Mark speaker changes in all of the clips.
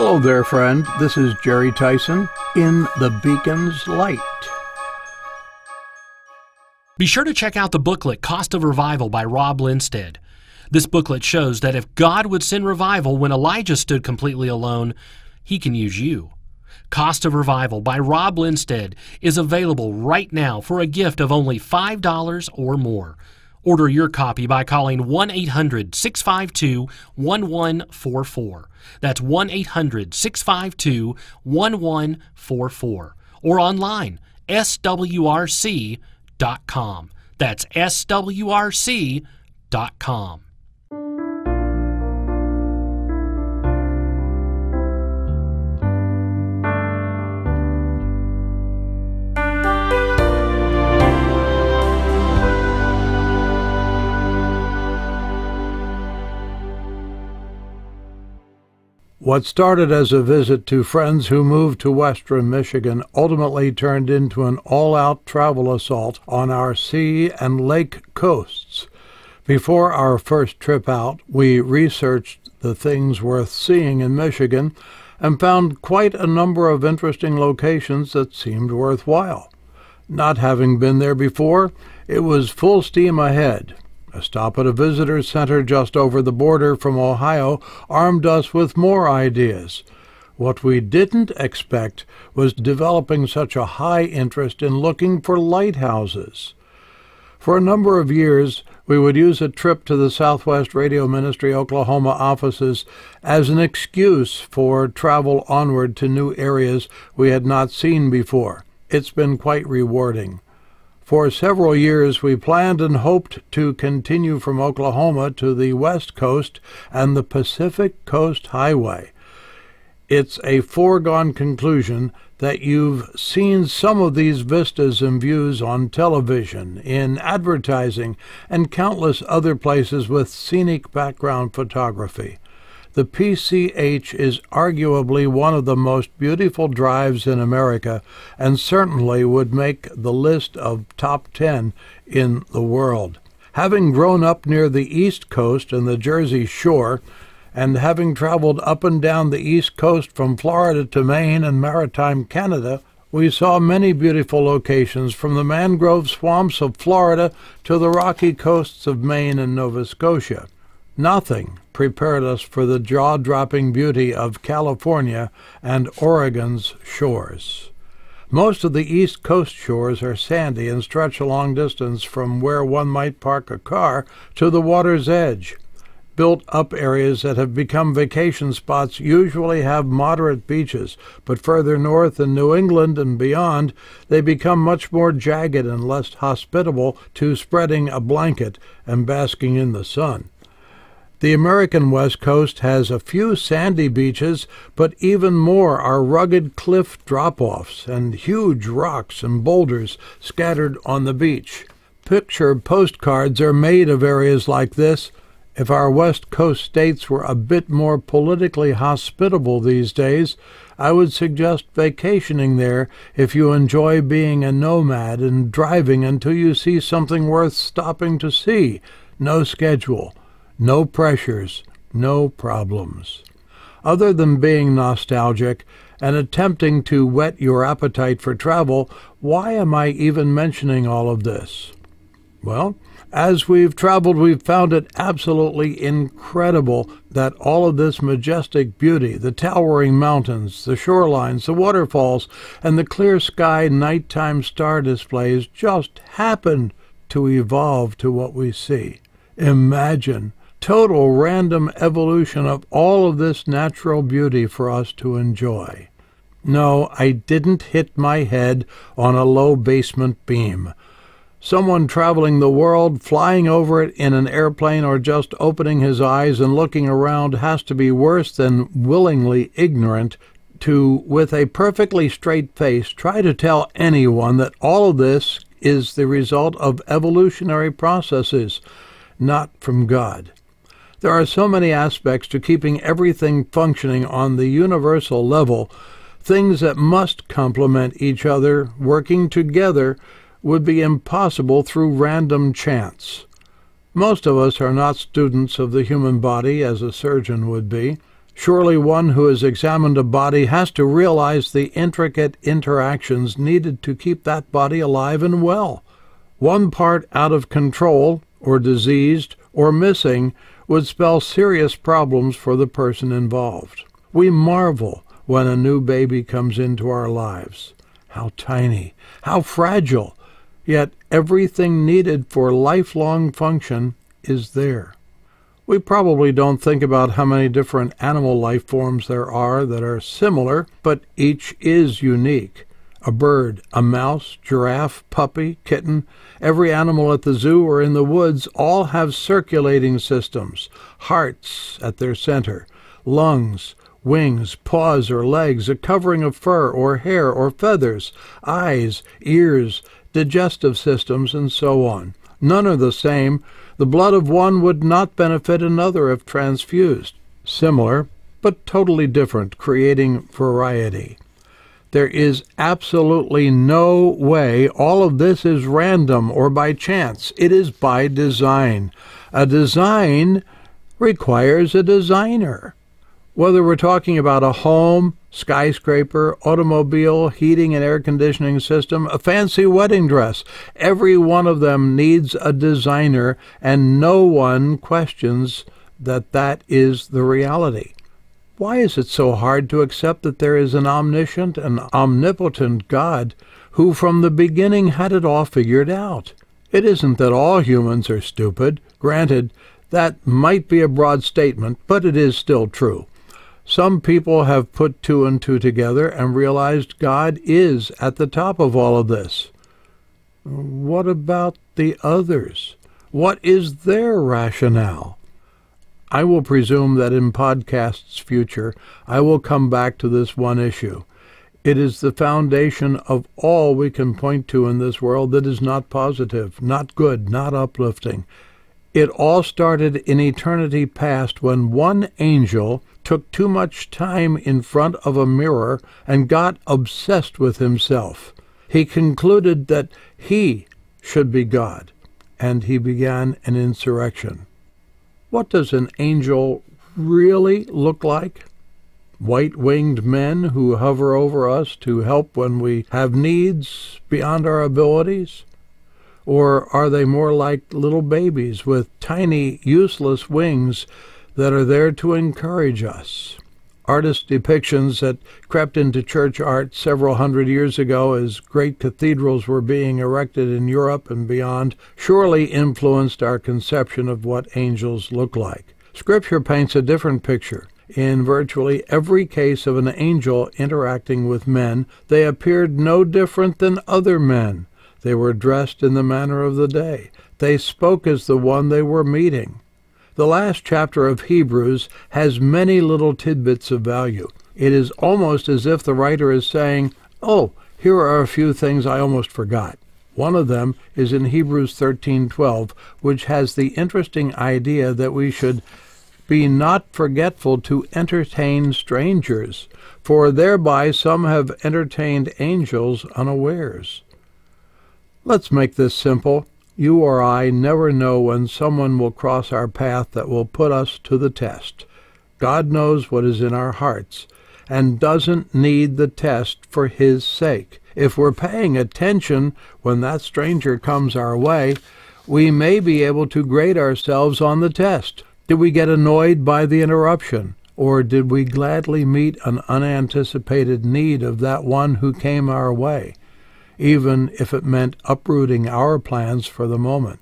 Speaker 1: Hello there, friend. This is Jerry Tyson in The Beacon's Light.
Speaker 2: Be sure to check out the booklet Cost of Revival by Rob Lindsted. This booklet shows that if God would send revival when Elijah stood completely alone, he can use you. Cost of Revival by Rob Lindsted is available right now for a gift of only $5 or more. Order your copy by calling 1 800 652 1144. That's 1 800 652 1144. Or online, swrc.com. That's swrc.com.
Speaker 1: What started as a visit to friends who moved to western Michigan ultimately turned into an all out travel assault on our sea and lake coasts. Before our first trip out, we researched the things worth seeing in Michigan and found quite a number of interesting locations that seemed worthwhile. Not having been there before, it was full steam ahead, a stop at a visitor center just over the border from Ohio armed us with more ideas. What we didn't expect was developing such a high interest in looking for lighthouses. For a number of years, we would use a trip to the Southwest Radio Ministry Oklahoma offices as an excuse for travel onward to new areas we had not seen before. It's been quite rewarding. For several years, we planned and hoped to continue from Oklahoma to the West Coast and the Pacific Coast Highway. It's a foregone conclusion that you've seen some of these vistas and views on television, in advertising, and countless other places with scenic background photography. The PCH is arguably one of the most beautiful drives in America and certainly would make the list of top 10 in the world. Having grown up near the East Coast and the Jersey Shore, and having traveled up and down the East Coast from Florida to Maine and maritime Canada, we saw many beautiful locations from the mangrove swamps of Florida to the rocky coasts of Maine and Nova Scotia. Nothing prepared us for the jaw dropping beauty of California and Oregon's shores. Most of the East Coast shores are sandy and stretch a long distance from where one might park a car to the water's edge. Built up areas that have become vacation spots usually have moderate beaches, but further north in New England and beyond, they become much more jagged and less hospitable to spreading a blanket and basking in the sun. The American West Coast has a few sandy beaches, but even more are rugged cliff drop offs and huge rocks and boulders scattered on the beach. Picture postcards are made of areas like this. If our West Coast states were a bit more politically hospitable these days, I would suggest vacationing there if you enjoy being a nomad and driving until you see something worth stopping to see. No schedule no pressures, no problems. Other than being nostalgic and attempting to whet your appetite for travel, why am I even mentioning all of this? Well, as we've traveled, we've found it absolutely incredible that all of this majestic beauty, the towering mountains, the shorelines, the waterfalls, and the clear sky nighttime star displays just happened to evolve to what we see. Imagine total random evolution of all of this natural beauty for us to enjoy. No, I didn't hit my head on a low basement beam. Someone traveling the world, flying over it in an airplane, or just opening his eyes and looking around has to be worse than willingly ignorant to, with a perfectly straight face, try to tell anyone that all of this is the result of evolutionary processes, not from God. There are so many aspects to keeping everything functioning on the universal level, things that must complement each other, working together, would be impossible through random chance. Most of us are not students of the human body as a surgeon would be. Surely one who has examined a body has to realize the intricate interactions needed to keep that body alive and well. One part out of control, or diseased, or missing would spell serious problems for the person involved. We marvel when a new baby comes into our lives. How tiny, how fragile, yet everything needed for lifelong function is there. We probably don't think about how many different animal life forms there are that are similar, but each is unique. A bird, a mouse, giraffe, puppy, kitten, every animal at the zoo or in the woods all have circulating systems, hearts at their center, lungs, wings, paws or legs, a covering of fur or hair or feathers, eyes, ears, digestive systems, and so on. None are the same, the blood of one would not benefit another if transfused. Similar, but totally different, creating variety. There is absolutely no way all of this is random or by chance. It is by design. A design requires a designer. Whether we're talking about a home, skyscraper, automobile, heating and air conditioning system, a fancy wedding dress, every one of them needs a designer, and no one questions that that is the reality. Why is it so hard to accept that there is an omniscient and omnipotent God who from the beginning had it all figured out? It isn't that all humans are stupid. Granted, that might be a broad statement, but it is still true. Some people have put two and two together and realized God is at the top of all of this. What about the others? What is their rationale? I will presume that in podcasts future I will come back to this one issue. It is the foundation of all we can point to in this world that is not positive, not good, not uplifting. It all started in eternity past when one angel took too much time in front of a mirror and got obsessed with himself. He concluded that he should be God, and he began an insurrection. What does an angel really look like? White winged men who hover over us to help when we have needs beyond our abilities? Or are they more like little babies with tiny, useless wings that are there to encourage us. Artist depictions that crept into church art several hundred years ago as great cathedrals were being erected in Europe and beyond surely influenced our conception of what angels look like. Scripture paints a different picture. In virtually every case of an angel interacting with men, they appeared no different than other men. They were dressed in the manner of the day. They spoke as the one they were meeting. The last chapter of Hebrews has many little tidbits of value. It is almost as if the writer is saying, Oh, here are a few things I almost forgot. One of them is in Hebrews 13:12, which has the interesting idea that we should be not forgetful to entertain strangers, for thereby some have entertained angels unawares. Let's make this simple you or I never know when someone will cross our path that will put us to the test. God knows what is in our hearts and doesn't need the test for His sake. If we're paying attention when that stranger comes our way, we may be able to grade ourselves on the test. Did we get annoyed by the interruption? Or did we gladly meet an unanticipated need of that one who came our way? Even if it meant uprooting our plans for the moment.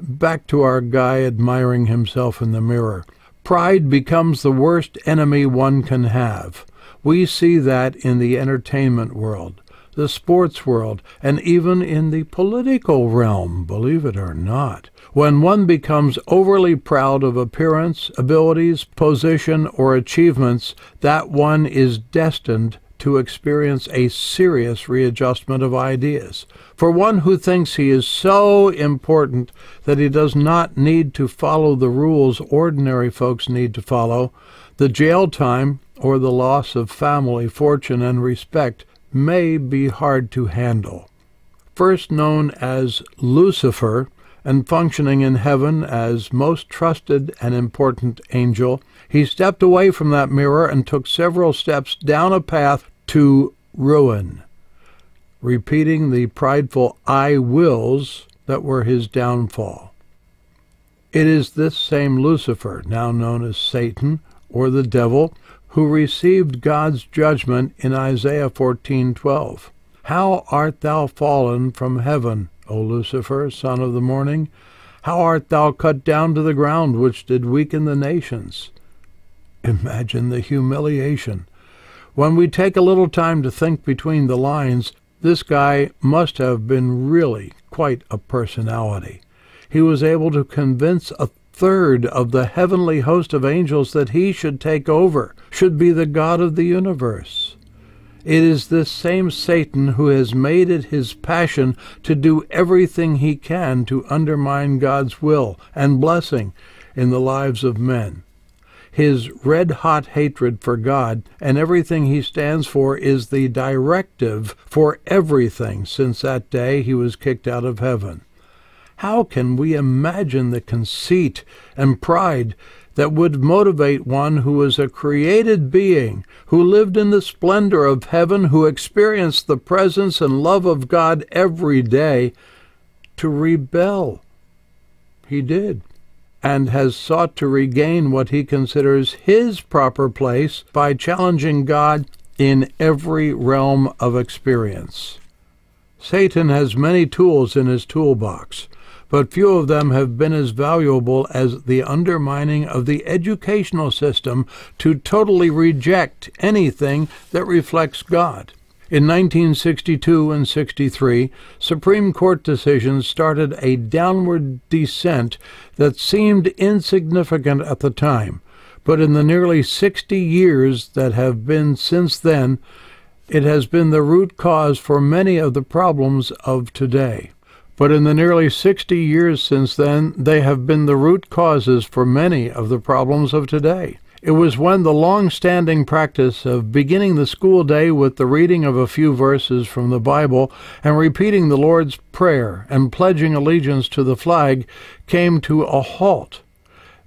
Speaker 1: Back to our guy admiring himself in the mirror. Pride becomes the worst enemy one can have. We see that in the entertainment world, the sports world, and even in the political realm, believe it or not. When one becomes overly proud of appearance, abilities, position, or achievements, that one is destined to experience a serious readjustment of ideas. For one who thinks he is so important that he does not need to follow the rules ordinary folks need to follow, the jail time or the loss of family, fortune, and respect may be hard to handle. First known as Lucifer, and functioning in heaven as most trusted and important angel, he stepped away from that mirror and took several steps down a path to ruin, repeating the prideful I wills that were his downfall. It is this same Lucifer, now known as Satan or the devil, who received God's judgment in Isaiah 14:12. How art thou fallen from heaven, O Lucifer, son of the morning? How art thou cut down to the ground, which did weaken the nations? Imagine the humiliation. When we take a little time to think between the lines, this guy must have been really quite a personality. He was able to convince a third of the heavenly host of angels that he should take over, should be the God of the universe. It is this same Satan who has made it his passion to do everything he can to undermine God's will and blessing in the lives of men. His red hot hatred for God and everything he stands for is the directive for everything since that day he was kicked out of heaven. How can we imagine the conceit and pride that would motivate one who was a created being, who lived in the splendor of heaven, who experienced the presence and love of God every day, to rebel. He did, and has sought to regain what he considers his proper place by challenging God in every realm of experience. Satan has many tools in his toolbox but few of them have been as valuable as the undermining of the educational system to totally reject anything that reflects God. In 1962 and 63, Supreme Court decisions started a downward descent that seemed insignificant at the time, but in the nearly 60 years that have been since then, it has been the root cause for many of the problems of today. But in the nearly 60 years since then, they have been the root causes for many of the problems of today. It was when the long standing practice of beginning the school day with the reading of a few verses from the Bible and repeating the Lord's Prayer and pledging allegiance to the flag came to a halt.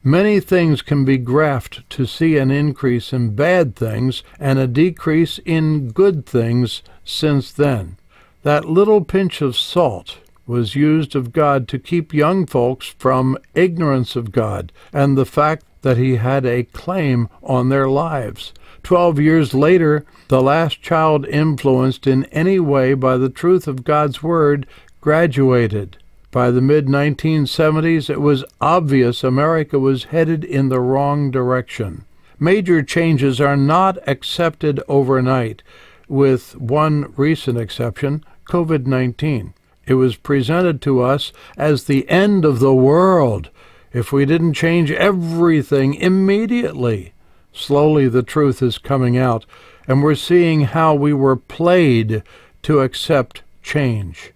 Speaker 1: Many things can be graphed to see an increase in bad things and a decrease in good things since then. That little pinch of salt was used of God to keep young folks from ignorance of God and the fact that he had a claim on their lives. Twelve years later, the last child influenced in any way by the truth of God's Word graduated. By the mid 1970s, it was obvious America was headed in the wrong direction. Major changes are not accepted overnight, with one recent exception COVID 19. It was presented to us as the end of the world if we didn't change everything immediately. Slowly the truth is coming out, and we're seeing how we were played to accept change.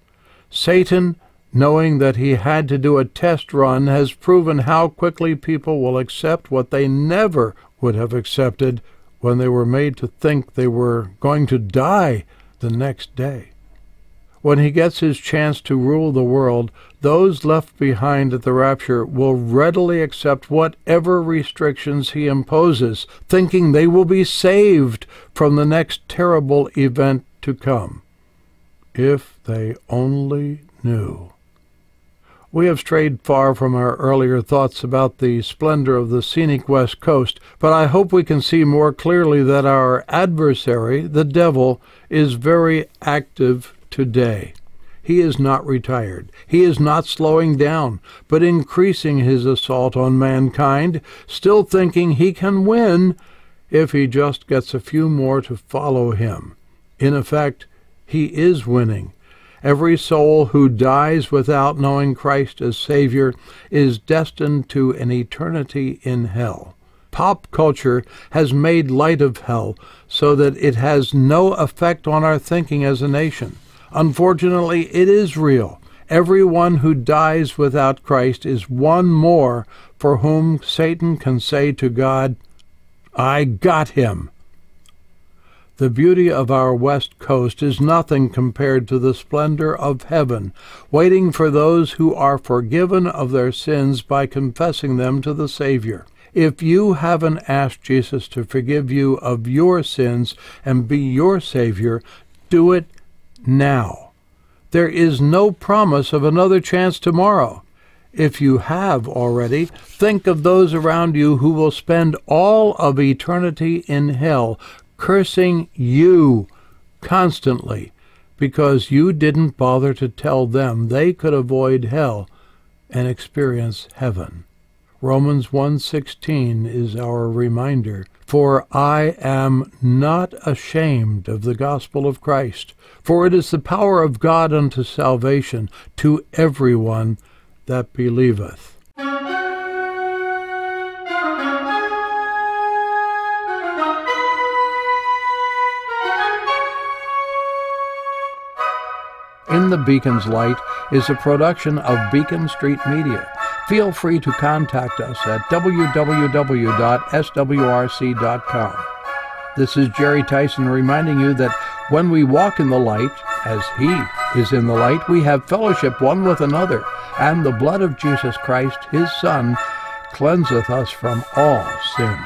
Speaker 1: Satan, knowing that he had to do a test run, has proven how quickly people will accept what they never would have accepted when they were made to think they were going to die the next day. When he gets his chance to rule the world, those left behind at the rapture will readily accept whatever restrictions he imposes, thinking they will be saved from the next terrible event to come. If they only knew. We have strayed far from our earlier thoughts about the splendor of the scenic West Coast, but I hope we can see more clearly that our adversary, the devil, is very active today. He is not retired. He is not slowing down, but increasing his assault on mankind, still thinking he can win if he just gets a few more to follow him. In effect, he is winning. Every soul who dies without knowing Christ as Savior is destined to an eternity in hell. Pop culture has made light of hell so that it has no effect on our thinking as a nation. Unfortunately, it is real. Everyone who dies without Christ is one more for whom Satan can say to God, I got him. The beauty of our west coast is nothing compared to the splendor of heaven, waiting for those who are forgiven of their sins by confessing them to the Savior. If you haven't asked Jesus to forgive you of your sins and be your Savior, do it now. There is no promise of another chance tomorrow. If you have already, think of those around you who will spend all of eternity in hell, cursing you constantly because you didn't bother to tell them they could avoid hell and experience heaven. Romans 1:16 is our reminder, for I am not ashamed of the gospel of Christ, for it is the power of God unto salvation to everyone that believeth. In the Beacon's Light is a production of Beacon Street Media. Feel free to contact us at www.swrc.com. This is Jerry Tyson reminding you that when we walk in the light, as He is in the light, we have fellowship one with another, and the blood of Jesus Christ, His Son, cleanseth us from all sin.